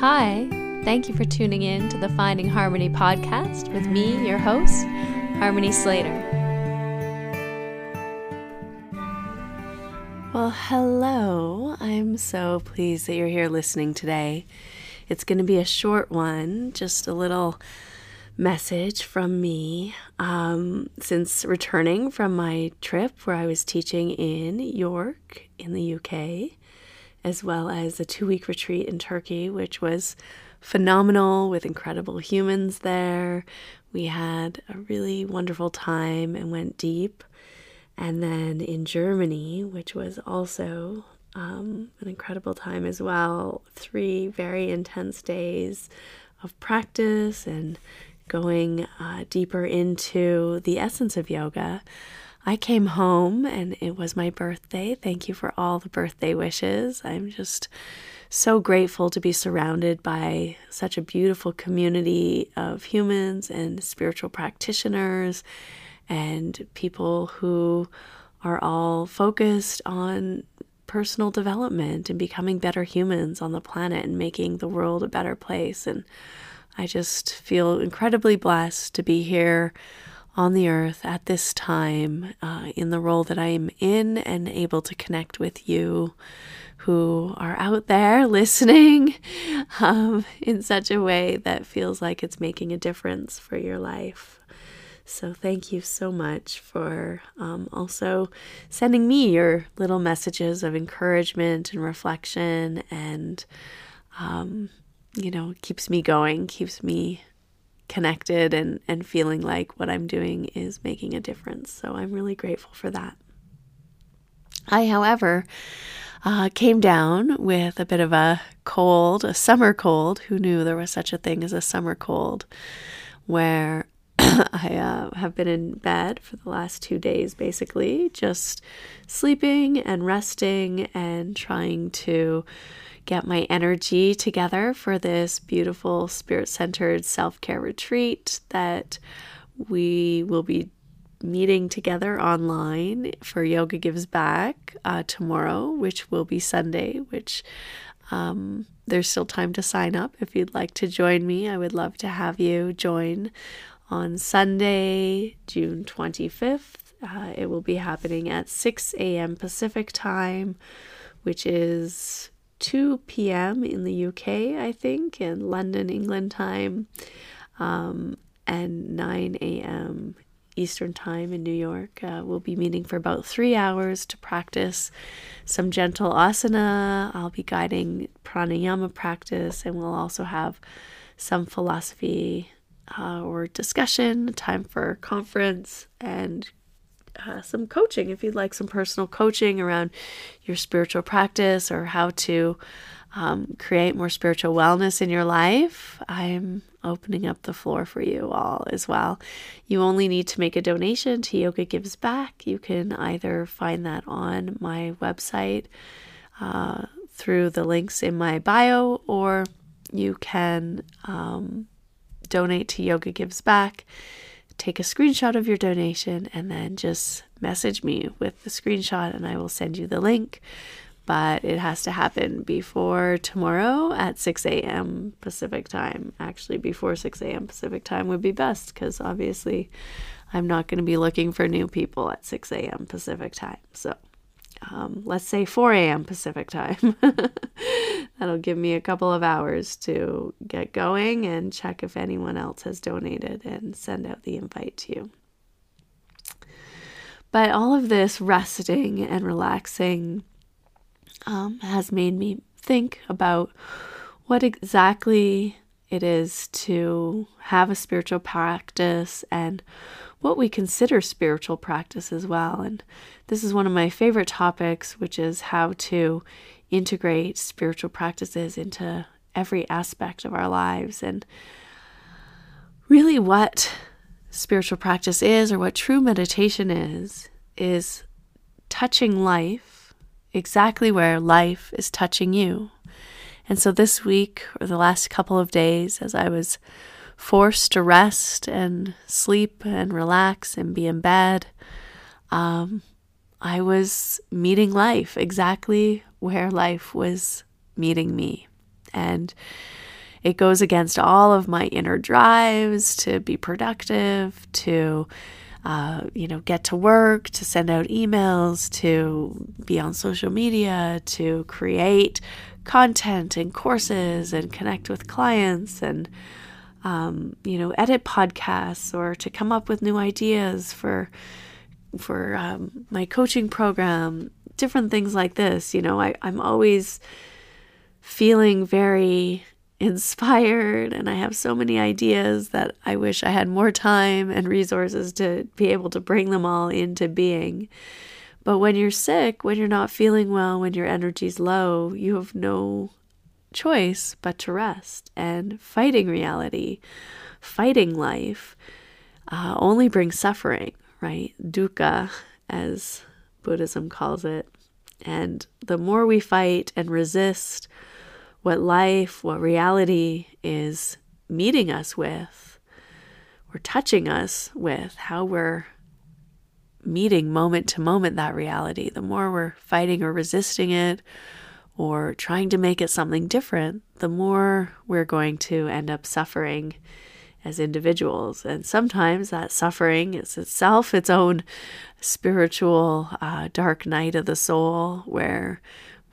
Hi, thank you for tuning in to the Finding Harmony podcast with me, your host, Harmony Slater. Well, hello. I'm so pleased that you're here listening today. It's going to be a short one, just a little message from me. Um, since returning from my trip where I was teaching in York in the UK, as well as a two week retreat in Turkey, which was phenomenal with incredible humans there. We had a really wonderful time and went deep. And then in Germany, which was also um, an incredible time as well, three very intense days of practice and going uh, deeper into the essence of yoga. I came home and it was my birthday. Thank you for all the birthday wishes. I'm just so grateful to be surrounded by such a beautiful community of humans and spiritual practitioners and people who are all focused on personal development and becoming better humans on the planet and making the world a better place. And I just feel incredibly blessed to be here on the earth at this time uh, in the role that I am in and able to connect with you who are out there listening um, in such a way that feels like it's making a difference for your life. So, thank you so much for um, also sending me your little messages of encouragement and reflection, and, um, you know, keeps me going, keeps me connected and, and feeling like what I'm doing is making a difference. So I'm really grateful for that. I, however, uh, came down with a bit of a cold, a summer cold. Who knew there was such a thing as a summer cold? Where I uh, have been in bed for the last two days, basically, just sleeping and resting and trying to get my energy together for this beautiful spirit centered self care retreat that we will be meeting together online for Yoga Gives Back uh, tomorrow, which will be Sunday, which um, there's still time to sign up if you'd like to join me. I would love to have you join on Sunday, June 25th. Uh, it will be happening at 6 a.m. Pacific time, which is 2 p.m. in the UK, I think, in London, England time, um, and 9 a.m. Eastern Time in New York. Uh, we'll be meeting for about three hours to practice some gentle asana. I'll be guiding pranayama practice, and we'll also have some philosophy uh, or discussion, time for conference, and uh, some coaching if you'd like some personal coaching around your spiritual practice or how to um, create more spiritual wellness in your life, I'm opening up the floor for you all as well. You only need to make a donation to Yoga Gives Back. You can either find that on my website uh, through the links in my bio, or you can um, donate to Yoga Gives Back take a screenshot of your donation and then just message me with the screenshot and I will send you the link. But it has to happen before tomorrow at 6 a.m. Pacific time. Actually, before 6 a.m. Pacific time would be best because obviously I'm not going to be looking for new people at 6 a.m. Pacific time. So um, let's say 4 a.m. Pacific time. That'll give me a couple of hours to get going and check if anyone else has donated and send out the invite to you. But all of this resting and relaxing um, has made me think about what exactly it is to have a spiritual practice and what we consider spiritual practice as well. And this is one of my favorite topics, which is how to integrate spiritual practices into every aspect of our lives. And really, what spiritual practice is, or what true meditation is, is touching life exactly where life is touching you. And so this week, or the last couple of days, as I was forced to rest and sleep and relax and be in bed, um, I was meeting life exactly where life was meeting me. And it goes against all of my inner drives to be productive, to uh, you know, get to work, to send out emails, to be on social media, to create content and courses and connect with clients and, um, you know, edit podcasts or to come up with new ideas for for um, my coaching program, different things like this. You know, I, I'm always feeling very inspired and I have so many ideas that I wish I had more time and resources to be able to bring them all into being. But when you're sick, when you're not feeling well, when your energy's low, you have no choice but to rest. And fighting reality, fighting life, uh, only brings suffering, right? Dukkha, as Buddhism calls it. And the more we fight and resist, what life, what reality is meeting us with, or touching us with, how we're meeting moment to moment that reality. The more we're fighting or resisting it, or trying to make it something different, the more we're going to end up suffering as individuals. And sometimes that suffering is itself its own spiritual uh, dark night of the soul where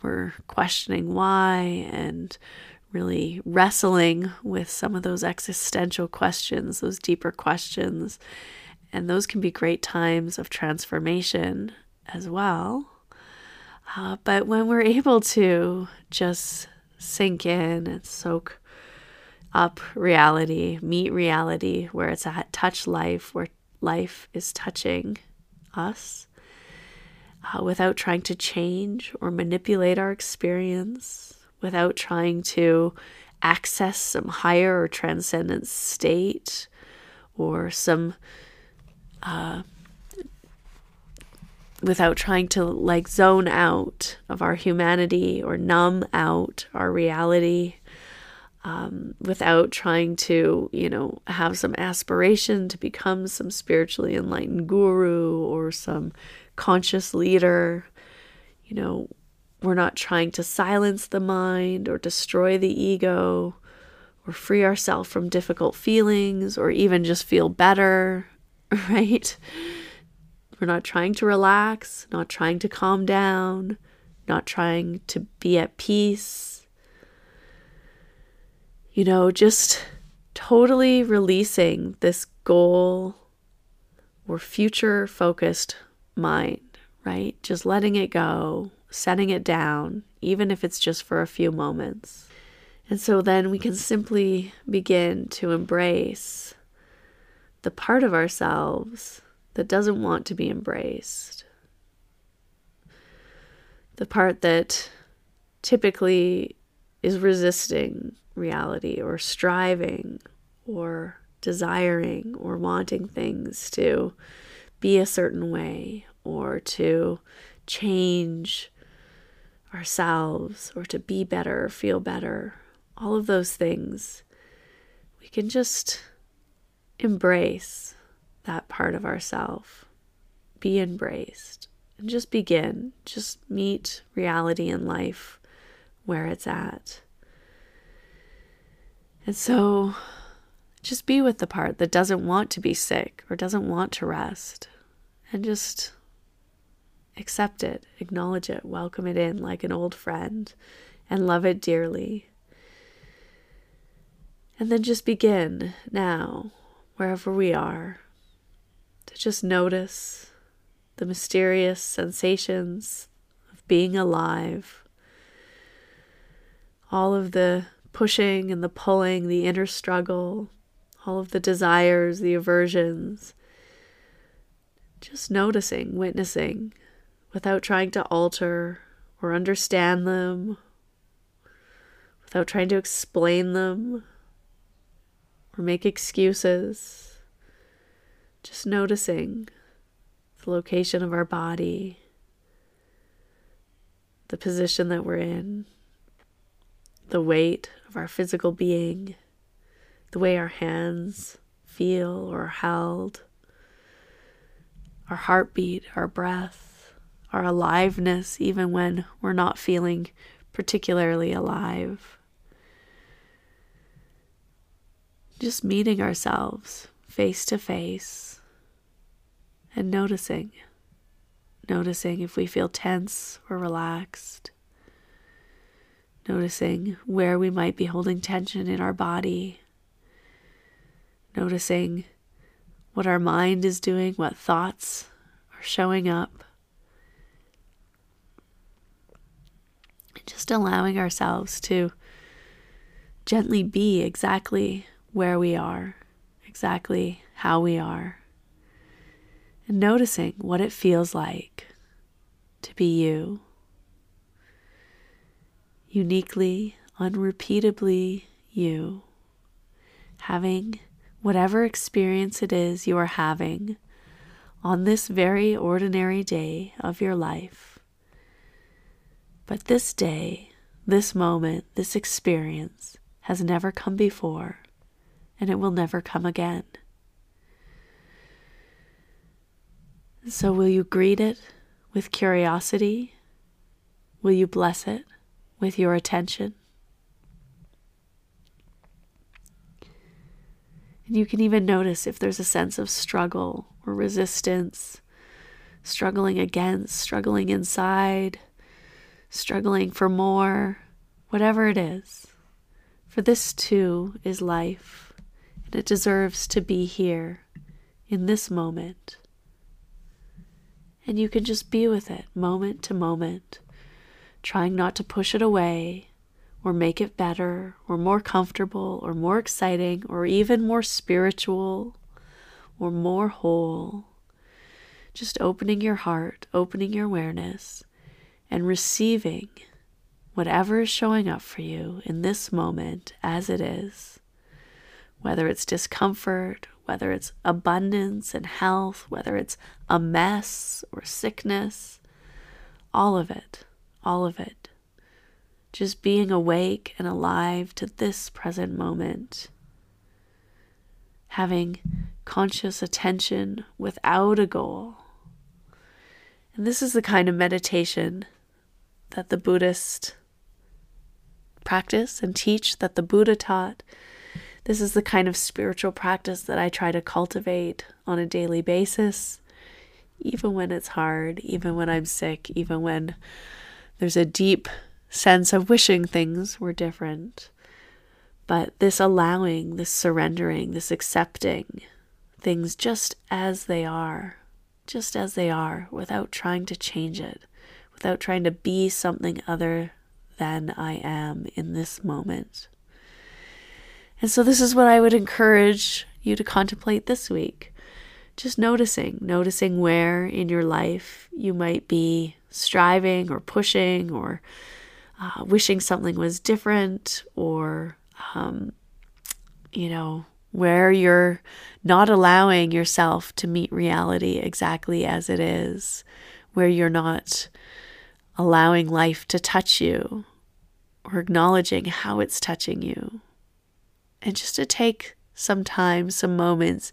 we're questioning why and really wrestling with some of those existential questions, those deeper questions. And those can be great times of transformation as well. Uh, but when we're able to just sink in and soak up reality, meet reality where it's at, touch life, where life is touching us, uh, without trying to change or manipulate our experience, without trying to access some higher or transcendent state or some uh, without trying to like zone out of our humanity or numb out our reality um, without trying to, you know, have some aspiration to become some spiritually enlightened guru or some conscious leader. You know, we're not trying to silence the mind or destroy the ego or free ourselves from difficult feelings or even just feel better, right? We're not trying to relax, not trying to calm down, not trying to be at peace. You know, just totally releasing this goal or future focused mind, right? Just letting it go, setting it down, even if it's just for a few moments. And so then we can simply begin to embrace the part of ourselves that doesn't want to be embraced. The part that typically is resisting reality or striving or desiring or wanting things to be a certain way or to change ourselves or to be better feel better. All of those things, we can just embrace that part of ourself. Be embraced and just begin. Just meet reality in life where it's at. And so just be with the part that doesn't want to be sick or doesn't want to rest and just accept it, acknowledge it, welcome it in like an old friend, and love it dearly. And then just begin now, wherever we are, to just notice the mysterious sensations of being alive, all of the pushing and the pulling, the inner struggle, all of the desires, the aversions just noticing, witnessing, without trying to alter or understand them, without trying to explain them or make excuses. Just noticing the location of our body, the position that we're in, the weight of our physical being, the way our hands feel or held our heartbeat, our breath, our aliveness, even when we're not feeling particularly alive. Just meeting ourselves face to face and noticing. Noticing if we feel tense or relaxed. Noticing where we might be holding tension in our body. Noticing what our mind is doing, what thoughts are showing up. Just allowing ourselves to gently be exactly where we are, exactly how we are, and noticing what it feels like to be you, uniquely, unrepeatably you, having whatever experience it is you are having on this very ordinary day of your life. But this day, this moment, this experience has never come before, and it will never come again. So, will you greet it with curiosity? Will you bless it with your attention? And you can even notice if there's a sense of struggle or resistance, struggling against, struggling inside, struggling for more, whatever it is. For this too is life, and it deserves to be here in this moment. And you can just be with it moment to moment, trying not to push it away or make it better or more comfortable or more exciting or even more spiritual or more whole. Just opening your heart, opening your awareness, and receiving whatever is showing up for you in this moment as it is, whether it's discomfort, whether it's abundance and health, whether it's a mess or sickness, all of it, all of it. Just being awake and alive to this present moment. Having conscious attention without a goal. And this is the kind of meditation that the Buddhist practice and teach that the Buddha taught. This is the kind of spiritual practice that I try to cultivate on a daily basis, even when it's hard, even when I'm sick, even when there's a deep sense of wishing things were different. But this allowing, this surrendering, this accepting things just as they are, just as they are, without trying to change it, without trying to be something other than I am in this moment. And so, this is what I would encourage you to contemplate this week. Just noticing, noticing where in your life you might be striving or pushing or uh, wishing something was different or, um, you know, where you're not allowing yourself to meet reality exactly as it is, where you're not allowing life to touch you or acknowledging how it's touching you. And just to take some time, some moments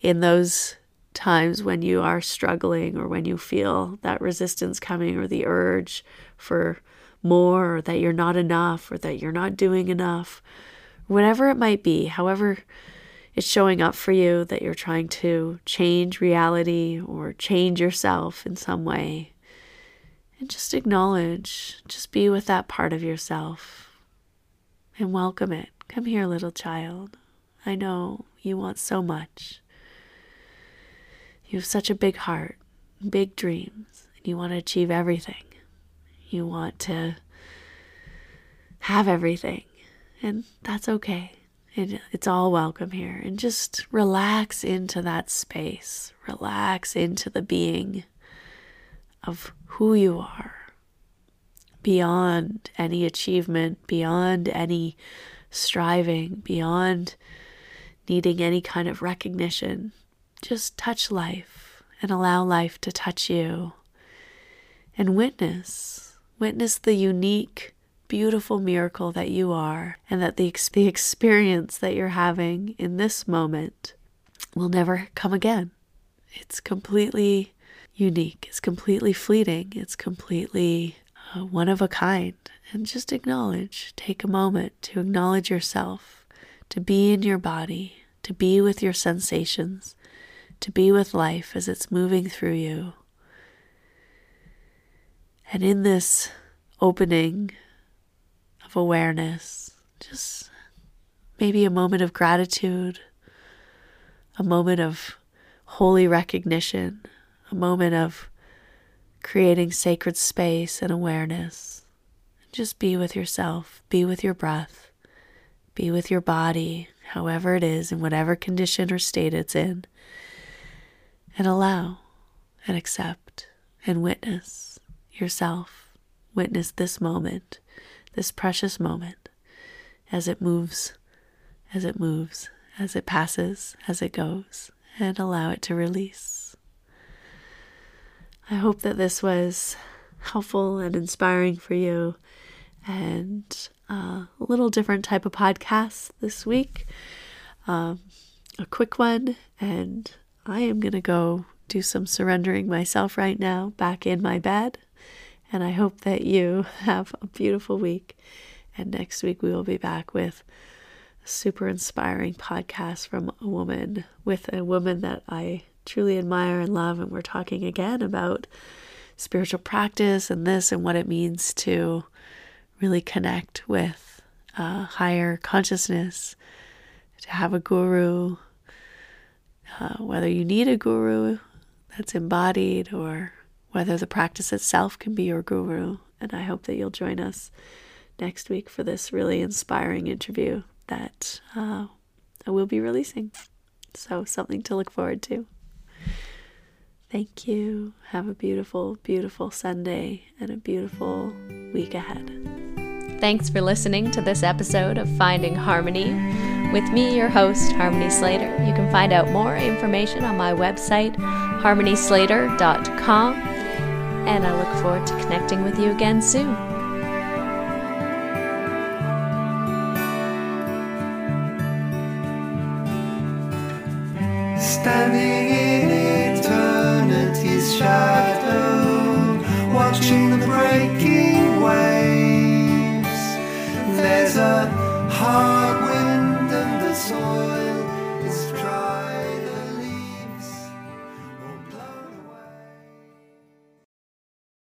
in those times when you are struggling or when you feel that resistance coming or the urge for more or that you're not enough or that you're not doing enough, whatever it might be, however it's showing up for you that you're trying to change reality or change yourself in some way. And just acknowledge, just be with that part of yourself and welcome it. Come here, little child. I know you want so much. You have such a big heart, big dreams, and you want to achieve everything. You want to have everything, and that's okay. It, it's all welcome here. And just relax into that space, relax into the being of who you are beyond any achievement, beyond any striving, beyond needing any kind of recognition. Just touch life and allow life to touch you and witness. Witness the unique, beautiful miracle that you are, and that the, the experience that you're having in this moment will never come again. It's completely unique, it's completely fleeting, it's completely uh, one of a kind. And just acknowledge, take a moment to acknowledge yourself, to be in your body, to be with your sensations, to be with life as it's moving through you. And in this opening of awareness, just maybe a moment of gratitude, a moment of holy recognition, a moment of creating sacred space and awareness. Just be with yourself, be with your breath, be with your body, however it is, in whatever condition or state it's in, and allow and accept and witness yourself. Witness this moment, this precious moment, as it moves, as it moves, as it passes, as it goes, and allow it to release. I hope that this was helpful and inspiring for you and a little different type of podcast this week. Um, a quick one, and I am going to go do some surrendering myself right now back in my bed. And I hope that you have a beautiful week. And next week we will be back with a super inspiring podcast from a woman, with a woman that I truly admire and love. And we're talking again about spiritual practice and this and what it means to really connect with uh, higher consciousness, to have a guru, uh, whether you need a guru that's embodied or whether the practice itself can be your guru. And I hope that you'll join us next week for this really inspiring interview that uh, I will be releasing. So, something to look forward to. Thank you. Have a beautiful, beautiful Sunday and a beautiful week ahead. Thanks for listening to this episode of Finding Harmony. With me, your host, Harmony Slater. You can find out more information on my website, harmonyslater.com, and I look forward to connecting with you again soon. Standing watching the breaking waves. There's a hard